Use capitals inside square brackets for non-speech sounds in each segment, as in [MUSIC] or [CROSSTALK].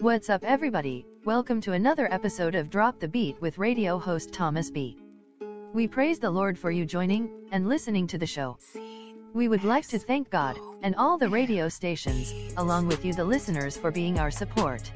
What's up, everybody? Welcome to another episode of Drop the Beat with radio host Thomas B. We praise the Lord for you joining and listening to the show. We would like to thank God and all the radio stations, along with you, the listeners, for being our support.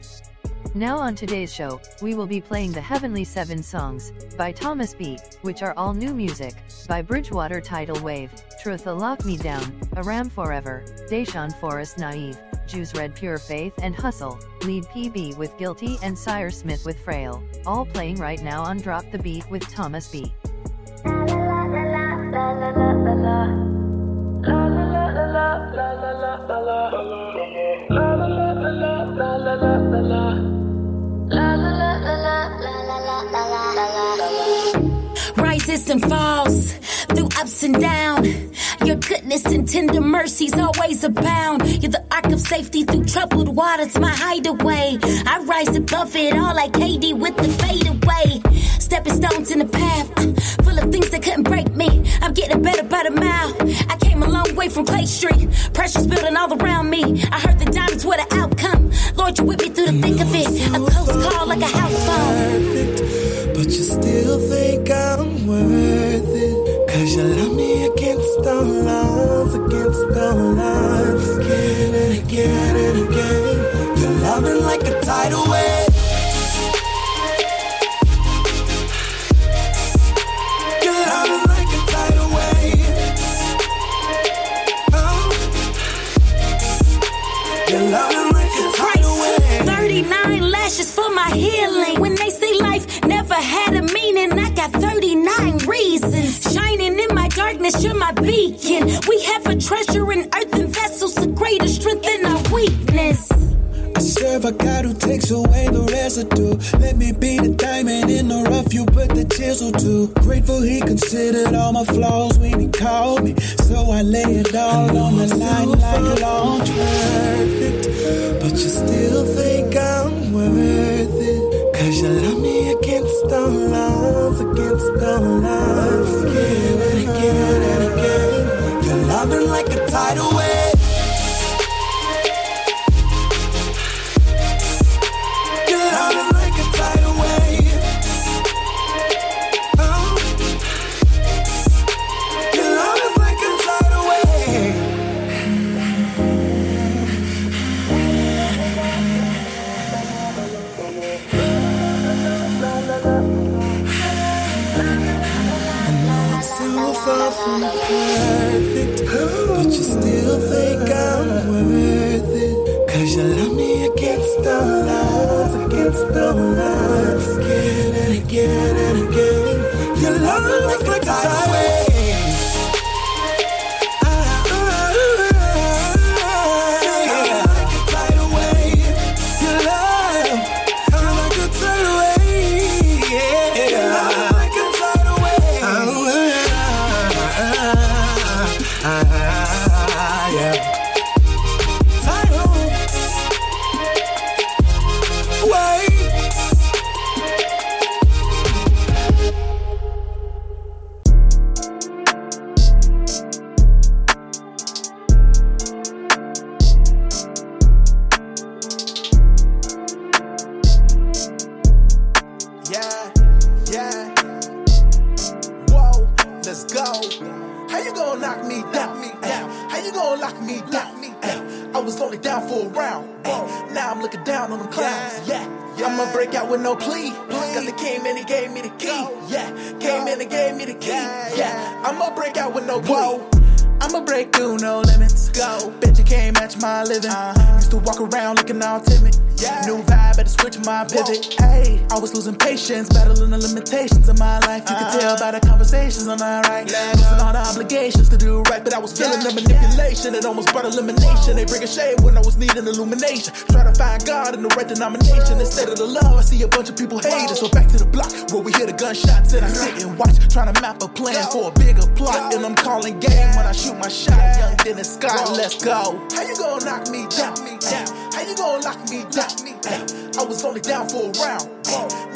Now, on today's show, we will be playing the Heavenly Seven Songs by Thomas B., which are all new music by Bridgewater Tidal Wave, Truth a Lock Me Down, Aram Forever, Deshaun Forest Naive, Juice Red Pure Faith and Hustle, Lead PB with Guilty and Sire Smith with Frail, all playing right now on Drop the Beat with Thomas B. rises and falls through ups and downs. Your goodness and tender mercies always abound. You're the ark of safety through troubled waters, my hideaway. I rise above it all like KD with the fadeaway. Stepping stones in the path, uh, full of things that couldn't break me. I'm getting better by the mile. I came a long way from Clay Street, pressures building all around me. I heard the diamonds were the outcome. Lord, you with me through the thick of it. A close call like a house phone. But you still think I'm worth it. Cause you love me against all odds, against all odds. Again and again and again. You're loving like a tidal wave. 39 lashes for my healing. Never had a meaning, I got 39 reasons. Shining in my darkness, you're my beacon. We have a treasure in earthen vessels, a greater strength in our weakness. I serve a God who takes away the residue. Let me be the diamond in the rough you put the chisel to. Grateful he considered all my flaws when he called me. So I lay it all on the line like a long perfect. But you still think I'm worth it. Cause you love me against all odds, against all odds. Again and again and again. You're loving like a tidal wave. Perfect, but you still think I'm worth it. Cause you love me against all odds, against all odds. Again and again and again. You love me like a tidal. With no plea. Cause they came in and he gave me the key. Yeah. Came in and gave me the key. Yeah. I'ma break out with no plea. I'ma break through no limits. Go. Bitch, you can't match my living. Uh-huh. Used to walk around looking all timid. Yeah. New vibe, better switch my pivot. Hey, I was losing patience, battling the limitations of my life. You can tell uh-huh. by the conversations I'm alright. Losing all manipulation. It almost brought elimination. They bring a shade when I was needing illumination. Try to find God in the right denomination instead of the love. I see a bunch of people hating. So back to the block where we hear the gunshots and I sit and watch, trying to map a plan for a bigger plot. And I'm calling game when I shoot my shot. Young Dennis Scott, let's go. How you gonna knock me down? Me down. How you gonna lock me down? Me down. I was only down for a round.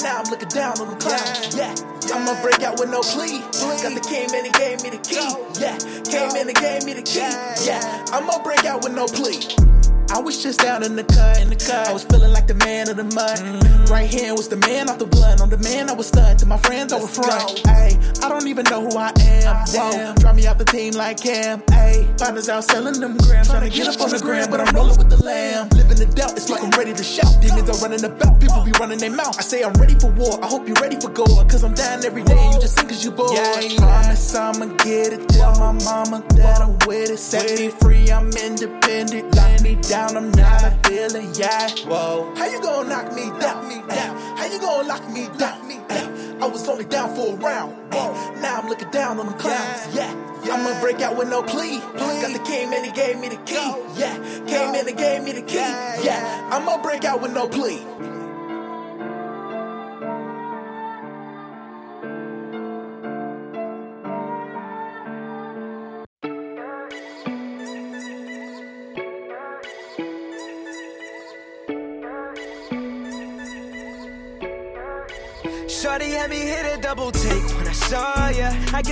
Now I'm looking down on the clowns. Yeah. I'ma break out with no plea. Got the came in and gave me the key. Yeah. Came in and gave me the key. Yeah. I'ma break out with no plea. I was just down in the cut. In the cut. I was feeling like the man of the mud. Mm-hmm. Right hand was the man off the blunt. On the man I was stunned. To my friends I was front. Hey, I don't even know who I am. Whoa, drop me out the team like Cam. Hey, partners out selling them grams. Trying to get up on the gram, but I'm rolling with the lamb. Living the doubt, it's like I'm ready to shout. Demons are running about. People be running their mouth. I say I'm ready for war. I hope you're ready for gore. Cause I'm dying every day and you just think cause you bored. Yeah, I promise I'ma get it. Tell my mama that I'm with it. Set me free, I'm independent. Lock me down, I'm not a villain. Yeah, whoa. How you gonna knock me down? Me down. How you gonna lock me down? Me down. I was only down for a round. Whoa. Now I'm looking down on the clowns. Yeah. I'ma break out with no plea. plea. Got the king and he gave me the key. Yeah. Came in and gave me the key. Yeah. I'ma break out with no plea.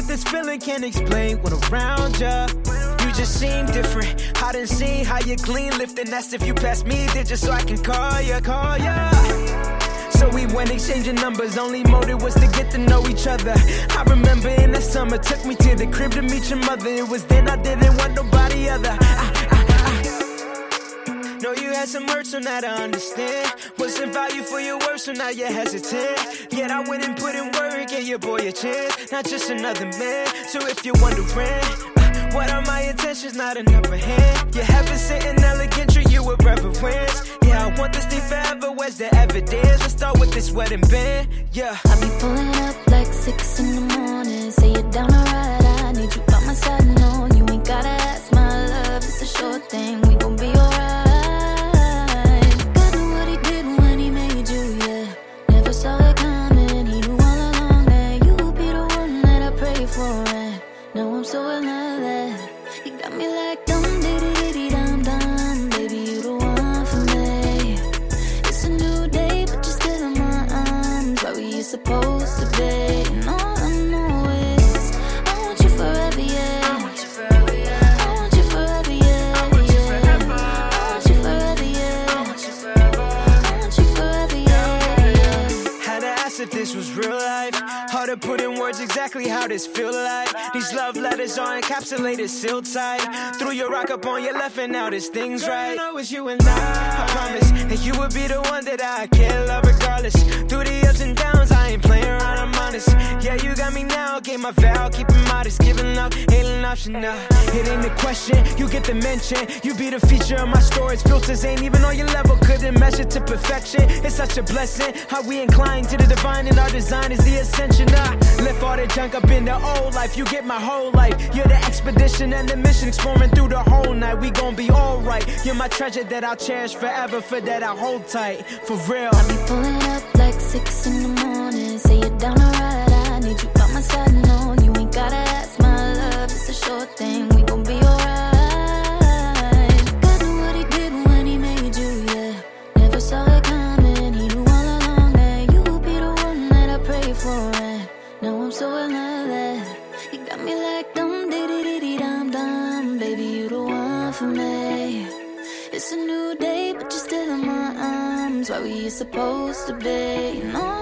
Get this feeling, can't explain when around ya. You just seem different. I didn't see how you clean lifting. That's if you pass me there just so I can call ya, call ya. So we went exchanging numbers. Only motive was to get to know each other. I remember in the summer, took me to the crib to meet your mother. It was then I didn't want nobody other. I, had some hurt, so now I understand. Wasn't value for your worth, so now you're hesitant. Yet I went and put in work, gave your boy a chance. Not just another man. So if you're wondering, uh, what are my intentions? Not an upper hand. You haven't sitting elegant, treat you with reverence. Yeah, I want this thing forever. Where's the evidence? Let's start with this wedding band. Yeah. I be pulling up like six in the morning. Say you're down to ride. I need you by my side. No, you ain't gotta ask my love. It's a short thing. To put in words exactly how this feel like. These love letters are encapsulated, sealed tight. Threw your rock up on your left, and now this thing's right. You know it's you and I. I promise that you would be the one that I can love regardless. Through the ups and downs, I ain't playing around, I'm honest. Yeah, you got me now, gave my vow, keep it modest, giving up, ain't an option now. It ain't a question, you get the mention. You be the feature of my stories, filters ain't even on your level, couldn't measure to perfection. It's such a blessing how we incline to the divine, and our design is the ascension. I left all the junk up in the old life, you get my whole life. You're the expedition and the mission, exploring through the whole night. We gon' be alright. You're my treasure that I'll cherish forever, for that I hold tight, for real. I be pulling up like six in the morning, a short thing, we gon' be alright. God knew what he did when he made you, yeah. Never saw it coming. He knew all along that you would be the one that I pray for. And now I'm so in love that you got me like dum diddy diddy dum dum. Baby, you the one for me. It's a new day, but you're still in my arms. Where you supposed to be. You know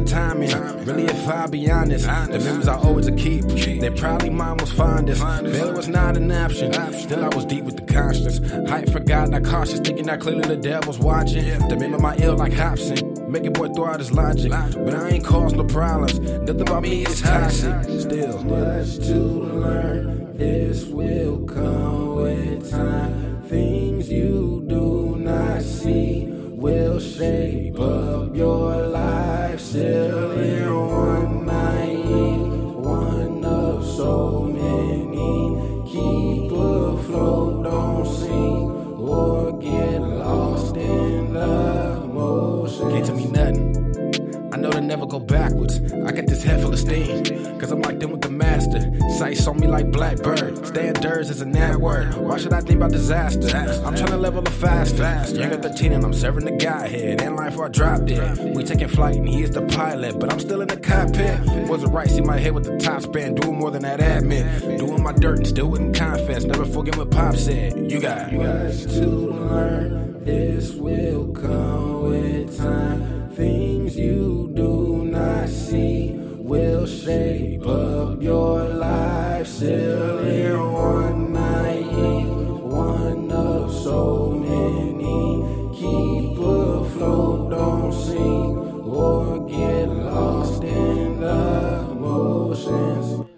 a timing, really, if I be honest. The memories I always a keep, they probably mine was fondest. Failure was not an option, still I was deep with the conscience. Hype forgot, not cautious, thinking that clearly the devil's watching. The memory my ill like Hobson, make a boy throw out his logic. But I ain't caused no problems, nothing about me is toxic. Still, much to learn, this will come with time. Things you do not see will shape up your life. Still Sights on me like Blackbird. Standards is a that word. Why should I think about disaster? I'm trying to level up faster. Young at 13 and I'm serving the Godhead. In line for I drop dead. We taking flight and he is the pilot, but I'm still in the cockpit. Wasn't right, see my head with the top span. Doing more than that admin. Doing my dirt and still wouldn't confess. Never forget what Pop said. You got much to learn. This will come with time. Things you do not see will shape up your life. Still in one naive, one of so many. Keep afloat, don't sink or get lost in the motions.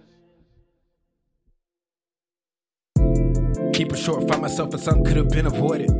Keep it short, find myself, and something could have been avoided.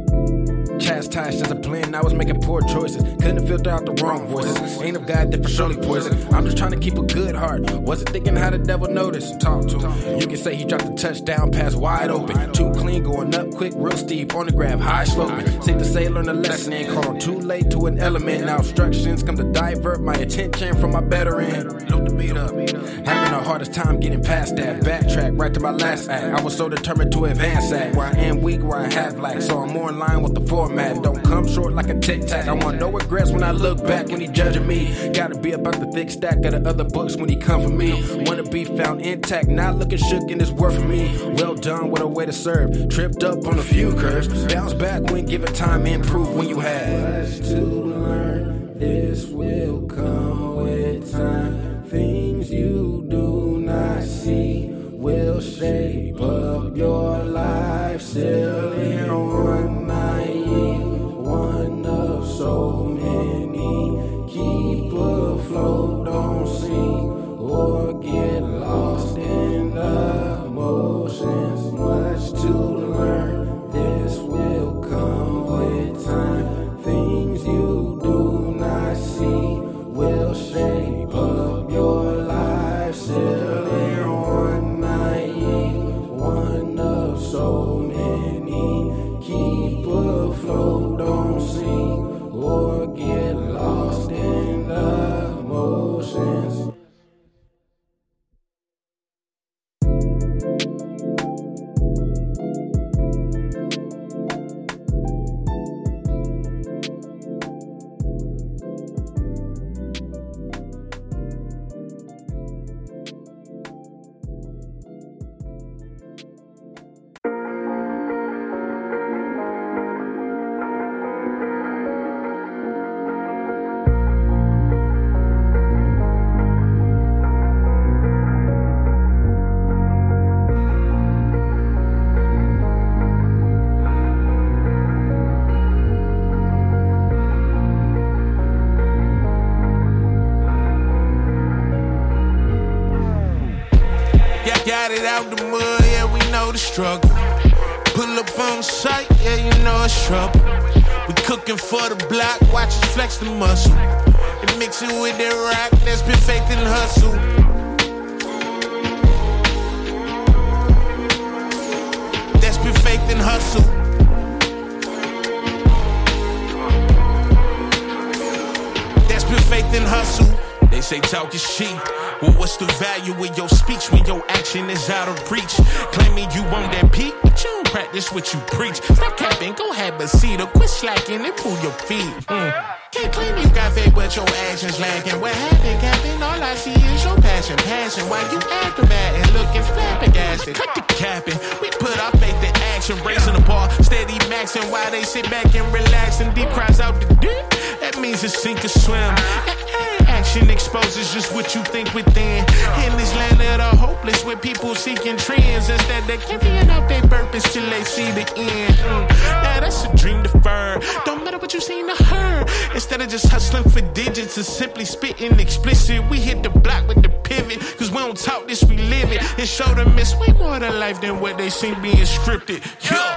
Chastised as a plan, I was making poor choices. Couldn't filter out the wrong voices. Ain't of God that for surely poison. I'm just trying to keep a good heart. Wasn't thinking how the devil noticed. Talk to him. You can say he dropped the touchdown pass wide open. Too clean, going up quick, real steep. On the grab, high sloping. Safe to say, learn a lesson. Ain't called too late to an element. Now obstructions come to divert my attention from my better end. Load the beat up. Having the hardest time getting past that. Backtrack right to my last act. I was so determined to advance at where I am weak, where I have lack. So I'm more in line with the format. Don't come short like a tic tac. I want no regrets when I look back when he judging me. Gotta be about the thick stack of the other books when he come for me. Wanna be found intact, not looking shook in this work for me. Well done, what a way to serve. Tripped up on a few curves. Bounce back when given time, improve when you have. To learn, this will come with time. Things you do not see will shape up your life. Still motions. Block, watch us flex the muscle. And mix it with that rock, that's been and hustle. That's been and hustle. That's been and hustle. They say talk is cheap. Well, what's the value in your speech when your action is out of reach? Claiming you want that peak, but you practice what you preach. Stop capping, go have a seat or quit slacking and pull your feet. Mm. Can't claim you got faith, but your actions lacking. What happened, Captain? All I see is your passion, passion. Why you acrobating, looking flabbergasted? Cut the capping. We put our faith in action, raising the bar, steady asking why they sit back and relax and deep cries out the dick. That means it's sink or swim. Action exposes just what you think within. In this land of the hopeless, where people seeking trends instead of giving up their purpose till they see the end. Mm. Now that's a dream deferred. Don't matter what you seen or heard. Instead of just hustling for digits and simply spitting explicit, we hit the block with the pivot. Cause we don't talk this, we live it. And show them it's way more to life than what they seem being scripted. Yeah.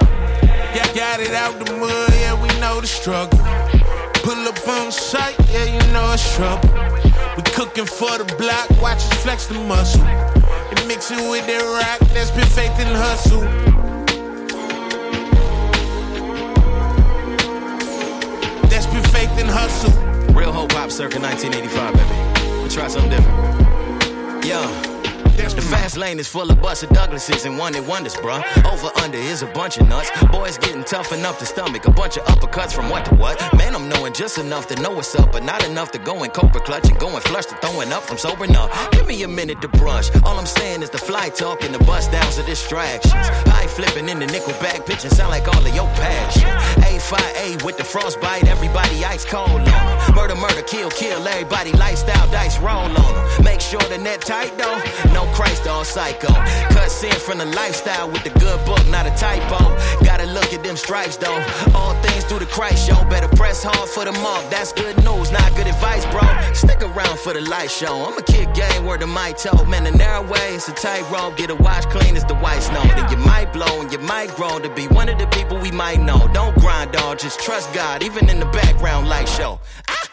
Got, got it out the mud, yeah, we know the struggle. Pull up on sight, yeah, you know it's trouble. We cooking for the block, watch us flex the muscle. And mix it with that rock, that's been faith and hustle. That's been faith and hustle. Real Hope Hop circa 1985, baby. We try something different. Yeah. The fast lane is full of busted Douglases and one that wonders, bruh. Over under is a bunch of nuts. Boys getting tough enough to stomach a bunch of uppercuts from what to what. Man, I'm knowing just enough to know what's up, but not enough to go and cobra clutch and going flush to throwing up from sobering up. Give me a minute to brush. All I'm saying is the fly talk and the bust downs are distractions. High flipping in the nickel bag pitching sound like all of your passion. A5A with the frostbite, everybody ice cold on them. Murder, murder, kill, kill, everybody lifestyle dice roll on them. Make sure the net tight though. No Christ all psycho. Cuts in from the lifestyle with the good book, not a typo. Gotta look at them stripes though. All things through the Christ show. Better press hard for the mark. That's good news, not good advice, bro. Stick around for the light show. I'm a kid game word to my toe. Man, the narrow way is a tightrope. Get a watch clean as the white snow. Then you might blow and you might grow to be one of the people we might know. Don't grind, dog. Just trust God, even in the background light show. Ah!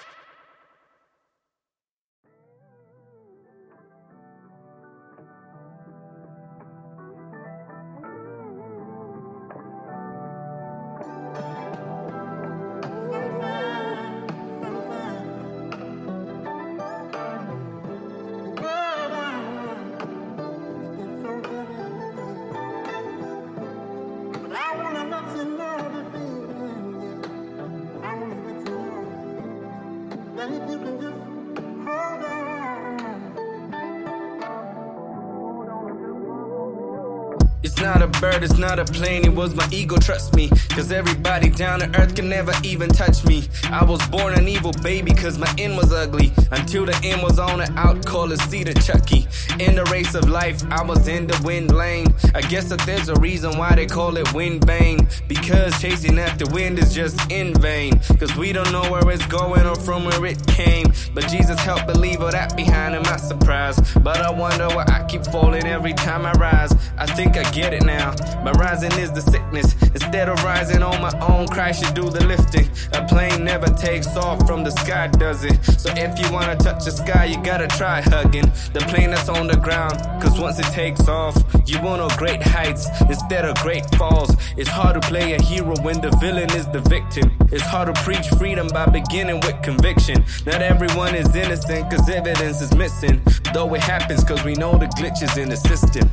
Bird, it's not a plane, it was my ego, trust me. Cause everybody down to earth can never even touch me. I was born an evil baby, cause my end was ugly. Until the end was on an out, call it Cedar Chucky. In the race of life, I was in the wind lane. I guess that there's a reason why they call it wind bane. Because chasing after wind is just in vain. Cause we don't know where it's going or from where it came. But Jesus helped believe all that behind in my surprise. But I wonder why I keep falling every time I rise. I think I get it now. My rising is the sickness. Instead of rising on my own, Christ should do the lifting. A plane never takes off from the sky, does it? So if you wanna touch the sky, you gotta try hugging the plane that's on the ground. Cause once it takes off, you want no great heights instead of great falls. It's hard to play a hero when the villain is the victim. It's hard to preach freedom by beginning with conviction. Not everyone is innocent cause evidence is missing. Though it happens cause we know the glitches in the system.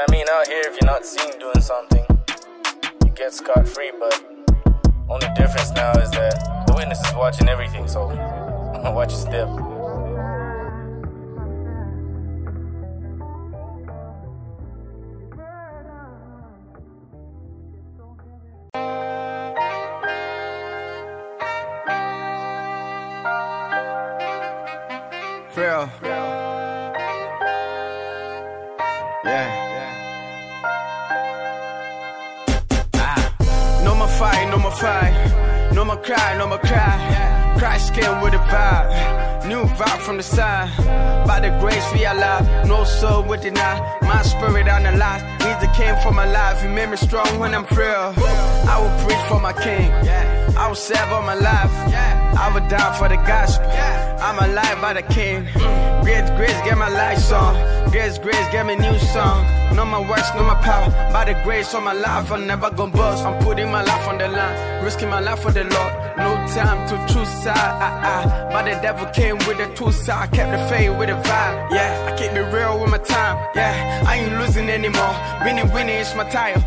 Yeah, I mean, out here, if you're not seen doing something, you get scot free, but only difference now is that the witness is watching everything, so [LAUGHS] watch your step. Fight, no more fight. No more cry, no more cry. Cry skin with a vibe. New vibe from the side. By the grace we alive. No soul would deny. My spirit last. Needs the king for my life. He made me strong when I'm free. I will preach for my king. I will serve all my life. I would die for the gospel. I'm alive by the king. Grace, grace, get my lights on. Grace, grace, get me new song. No my works, no my power. By the grace of my life, I'm never gonna bust. I'm putting my life on the line, risking my life for the Lord. No time to choose side. Ah, ah. But the devil came with the two side, kept the faith with the vibe. Yeah, I keep it real with my time. Yeah, I ain't losing anymore. Winning, winning is my tire.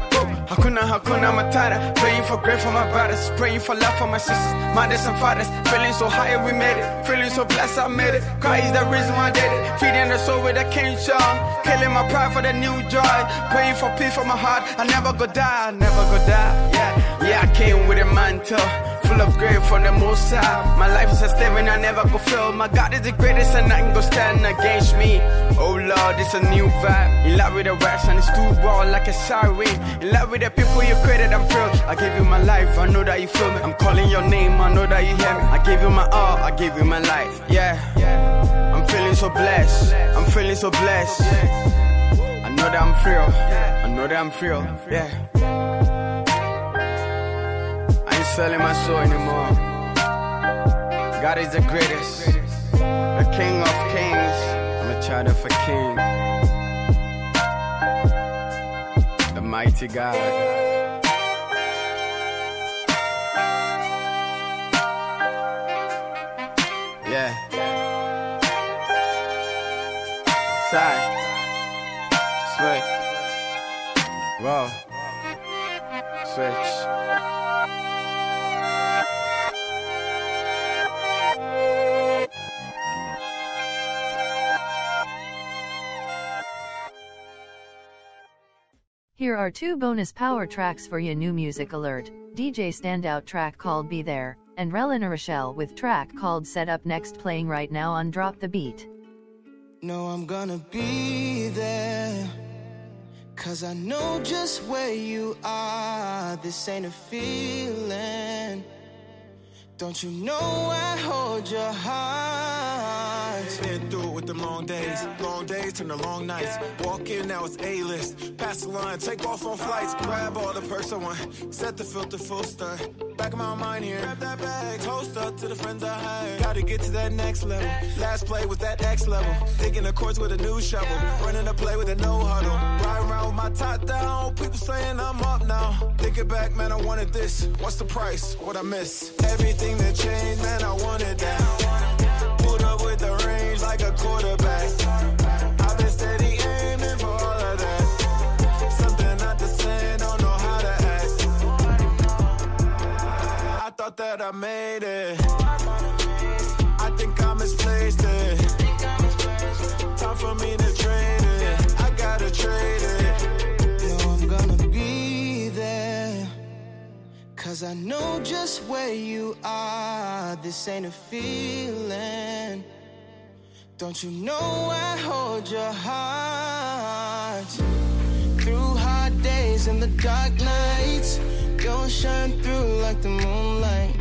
Hakuna, hakuna matata. Praying for grace for my brothers, praying for love for my sisters, mothers and fathers. Feeling so high, and we made it. Feeling so blessed, I made it. Christ is the reason why I did it. Feeding the soul with a king song. Killing my pride for the new joy. Praying for peace for my heart. I never go die, I never go die. Yeah, yeah. I came with a mantle full of grace from the most high. My life is a statement I never go fail. My God is the greatest and nothing go stand against me. Oh Lord, it's a new vibe. In love with the wax and it's too raw like a siren. In love with the people you created, I'm thrilled. I gave you my life, I know that you feel me. I'm calling your name, I know that you hear me. I gave you my all, I gave you my life. Yeah, I'm feeling so blessed. I'm feeling so blessed. I know that I'm free. I know that I'm free. Yeah selling my soul anymore. God is the greatest, the King of kings. I'm a child of a king, the mighty God. Yeah. Side. Switch. Whoa. Switch. Here are two bonus power tracks for your new music alert. DJ standout track called Be There, and Relina Rochelle with track called Set Up Next playing right now on Drop the Beat. No, I'm gonna be there. Cause I know just where you are. This ain't a feeling. Don't you know I hold your heart? With the long days, long days turn to long nights. Walk in now it's A-list. Pass the line, take off on flights, grab all the perks I want. Set the filter full start. Back of my mind here, grab that bag. Toast up to the friends I had. Gotta get to that next level. Last play was that next level. Digging the courts with a new shovel. Running a play with a no huddle. Riding around with my top down. People saying I'm up now. Thinking back, man, I wanted this. What's the price? What I miss? Everything everything that changed, man, I wanted that. Like a quarterback. I've been steady aiming for all of that. Something not the same, don't know how to act. I thought that I made it. I think I misplaced it. Time for me to trade it. I gotta trade it. No, I'm gonna be there. Cause I know just where you are. This ain't a feeling. Don't you know I hold your heart? Through hard days and the dark nights, you'll shine through like the moonlight.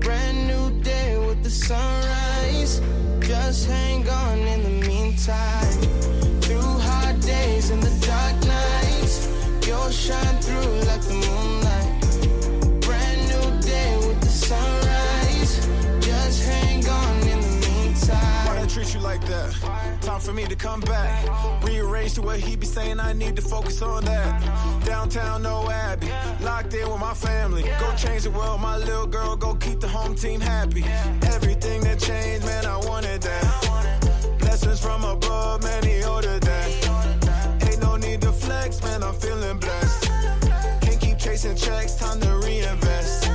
Brand new day with the sunrise. Just hang on in the meantime. For me to come back. Rearrange to what he be saying I need to focus on that. Downtown, no Abbey. Locked in with my family. Go change the world, my little girl. Go keep the home team happy. Everything that changed, man, I wanted that. Blessings from above, man, he ordered that. Ain't no need to flex, man, I'm feeling blessed. Can't keep chasing checks, time to reinvest.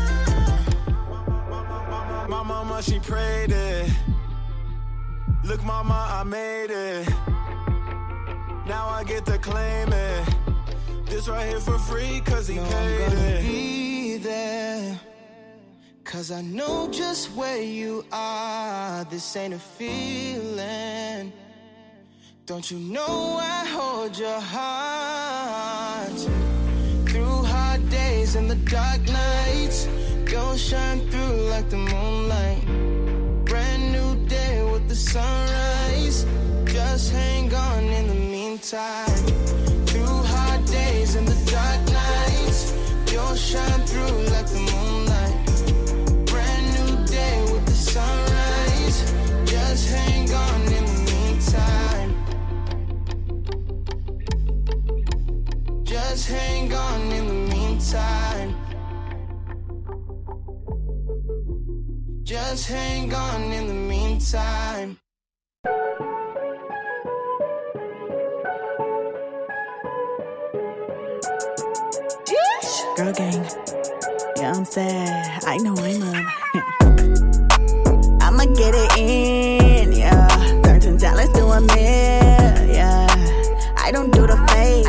My mama, she prayed it. Look, mama, I made it. Now I get to claim it. This right here for free, cause he no, paid I'm gonna it. Be there. Cause I know just where you are. This ain't a feeling. Don't you know I hold your heart? Through hard days and the dark nights, you'll shine through like the sunrise. Just hang on in the meantime. Through hard days and the dark nights, you'll shine through like the moonlight. Brand new day with the sunrise. Just hang on in the meantime. Just hang on in the meantime. Just hang on in the meantime. Girl gang. Yeah, I'm sad. I know I'm up. [LAUGHS] I'ma get it in, yeah. Certain dollars to a mill, yeah. I don't do the fake.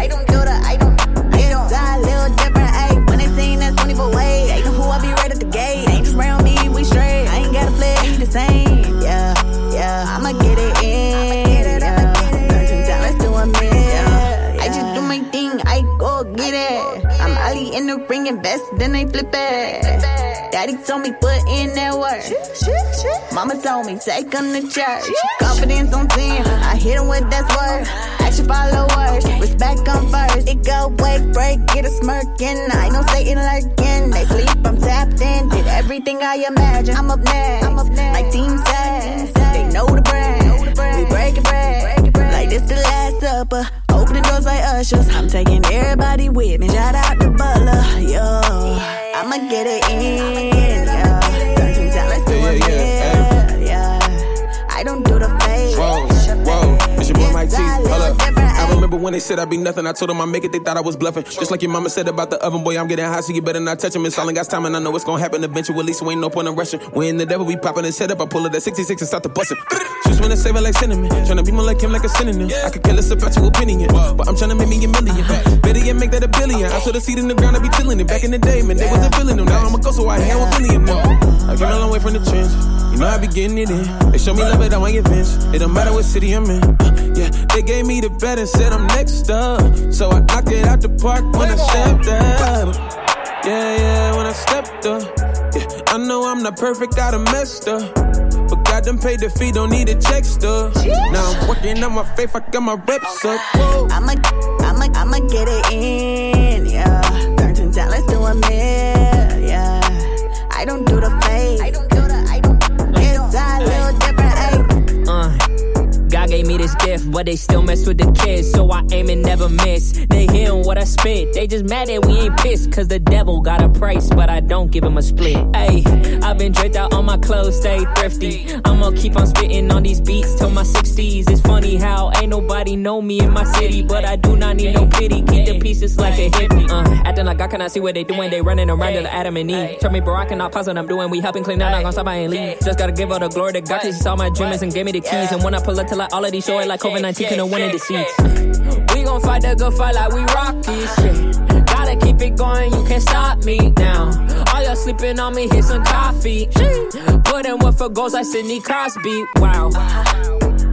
Then they flip it. Daddy told me put in that work. Mama told me take them to church. Confidence on 10, I hit him with that word. Action followers, respect come first. It go wake, break, get a smirking. I know Satan lurking. They sleep, I'm tapped in. Did everything I imagine. I'm up next, I'm up next. like Team Sass. They know the brand. We break it bread. Like this the last supper. The doors like ushers. I'm taking everybody with me. Shout out to Butler, yo. I'ma get it in, yeah. Remember when they said I'd be nothing. I told them I'd make it. They thought I was bluffing. Just like your mama said about the oven, boy. I'm getting hot, so you better not touch him. It's all in God's time, and I know what's gonna happen eventually. So ain't no point in rushing. When the devil be popping his head up, I pull it at 66 and start to bustin'. [LAUGHS] Just wanna save it like cinnamon. Tryna be more like him, like a synonym. I could care less about your opinion, but I'm tryna make me a million. Uh-huh. Better yet, make that a billion. I saw the seed in the ground, I be tilling it. Back in the day, man, they wasn't feeling them. Now I'm a go, so I hang with billion. I came a long way from the trench. You know I be getting it in. They show me love, but I want revenge. It don't matter what city I'm in. Uh, yeah, they gave me the bet and said I'm next up. So I knocked it out the park when I stepped up. Yeah, yeah, when I stepped up. Yeah, I know I'm not perfect, I done messed up. But God done paid the fee, don't need a check stuff. Now I'm working on my faith, I got my reps up. Whoa. I'ma, I'ma, I'ma get it in, yeah. Thirteen dollars to a mill, yeah. I don't do the fake. Gave me this gift, but they still mess with the kids, so I aim and never miss. They hearing what I spit, they just mad that we ain't pissed, cause the devil got a price, but I don't give him a split. Ayy, I've been draped out on my clothes, stay thrifty. I'ma keep on spitting on these beats till my 60s. It's funny how ain't nobody know me in my city, but I do not need no pity. Keep the pieces like a hippie. Uh, acting like I cannot see what they doing, they running around to the Adam and Eve. Tell me, bro, I cannot pause what I'm doing. We helping clean out, not gonna stop, I ain't leave. Just gotta give all the glory to God, cause he saw my dreams and gave me the keys. And when I pull up to like all of these show it like COVID 19 couldn't win in the seats. We gon' fight the good fight like we Rocky shit. Gotta keep it going, you can't stop me now. All y'all sleeping on me, hit some coffee. Put in one for goals like Sidney Crosby. Wow.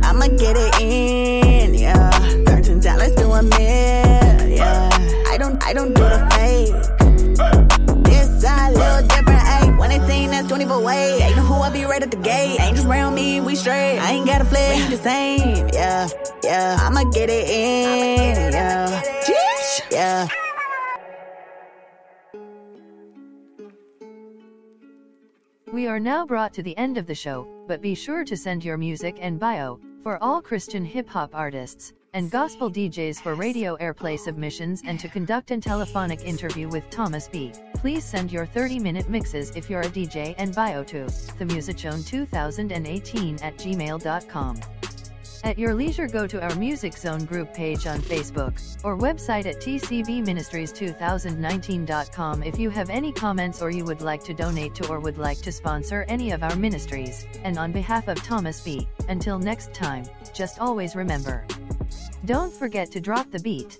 I'ma get it in, yeah. Thirteen dollars to a mill, yeah. I don't, I don't do the fake. 24 way, ain't know who I be right at the gate. Ain't just round me, we straight. I ain't got a flip, we the same, yeah, yeah. I'ma get it in, yeah, yeah. We are now brought to the end of the show, but be sure to send your music and bio for all Christian hip hop artists and gospel DJs for radio airplay submissions and to conduct an telephonic interview with Thomas B. Please send your 30-minute mixes if you're a DJ and bio to themusiczone2018 at gmail.com. At your leisure go to our Music Zone group page on Facebook, or website at tcbministries2019.com if you have any comments or you would like to donate to or would like to sponsor any of our ministries, and on behalf of Thomas B., until next time, just always remember. Don't forget to drop the beat.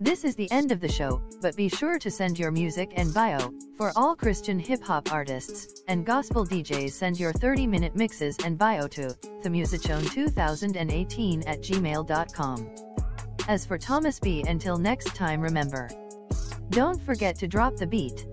This is the end of the show, but be sure to send your music and bio. For all Christian hip hop artists and gospel DJs, send your 30 minute mixes and bio to themusiczone2018 at gmail.com. As for Thomas B, until next time, remember don't forget to drop the beat.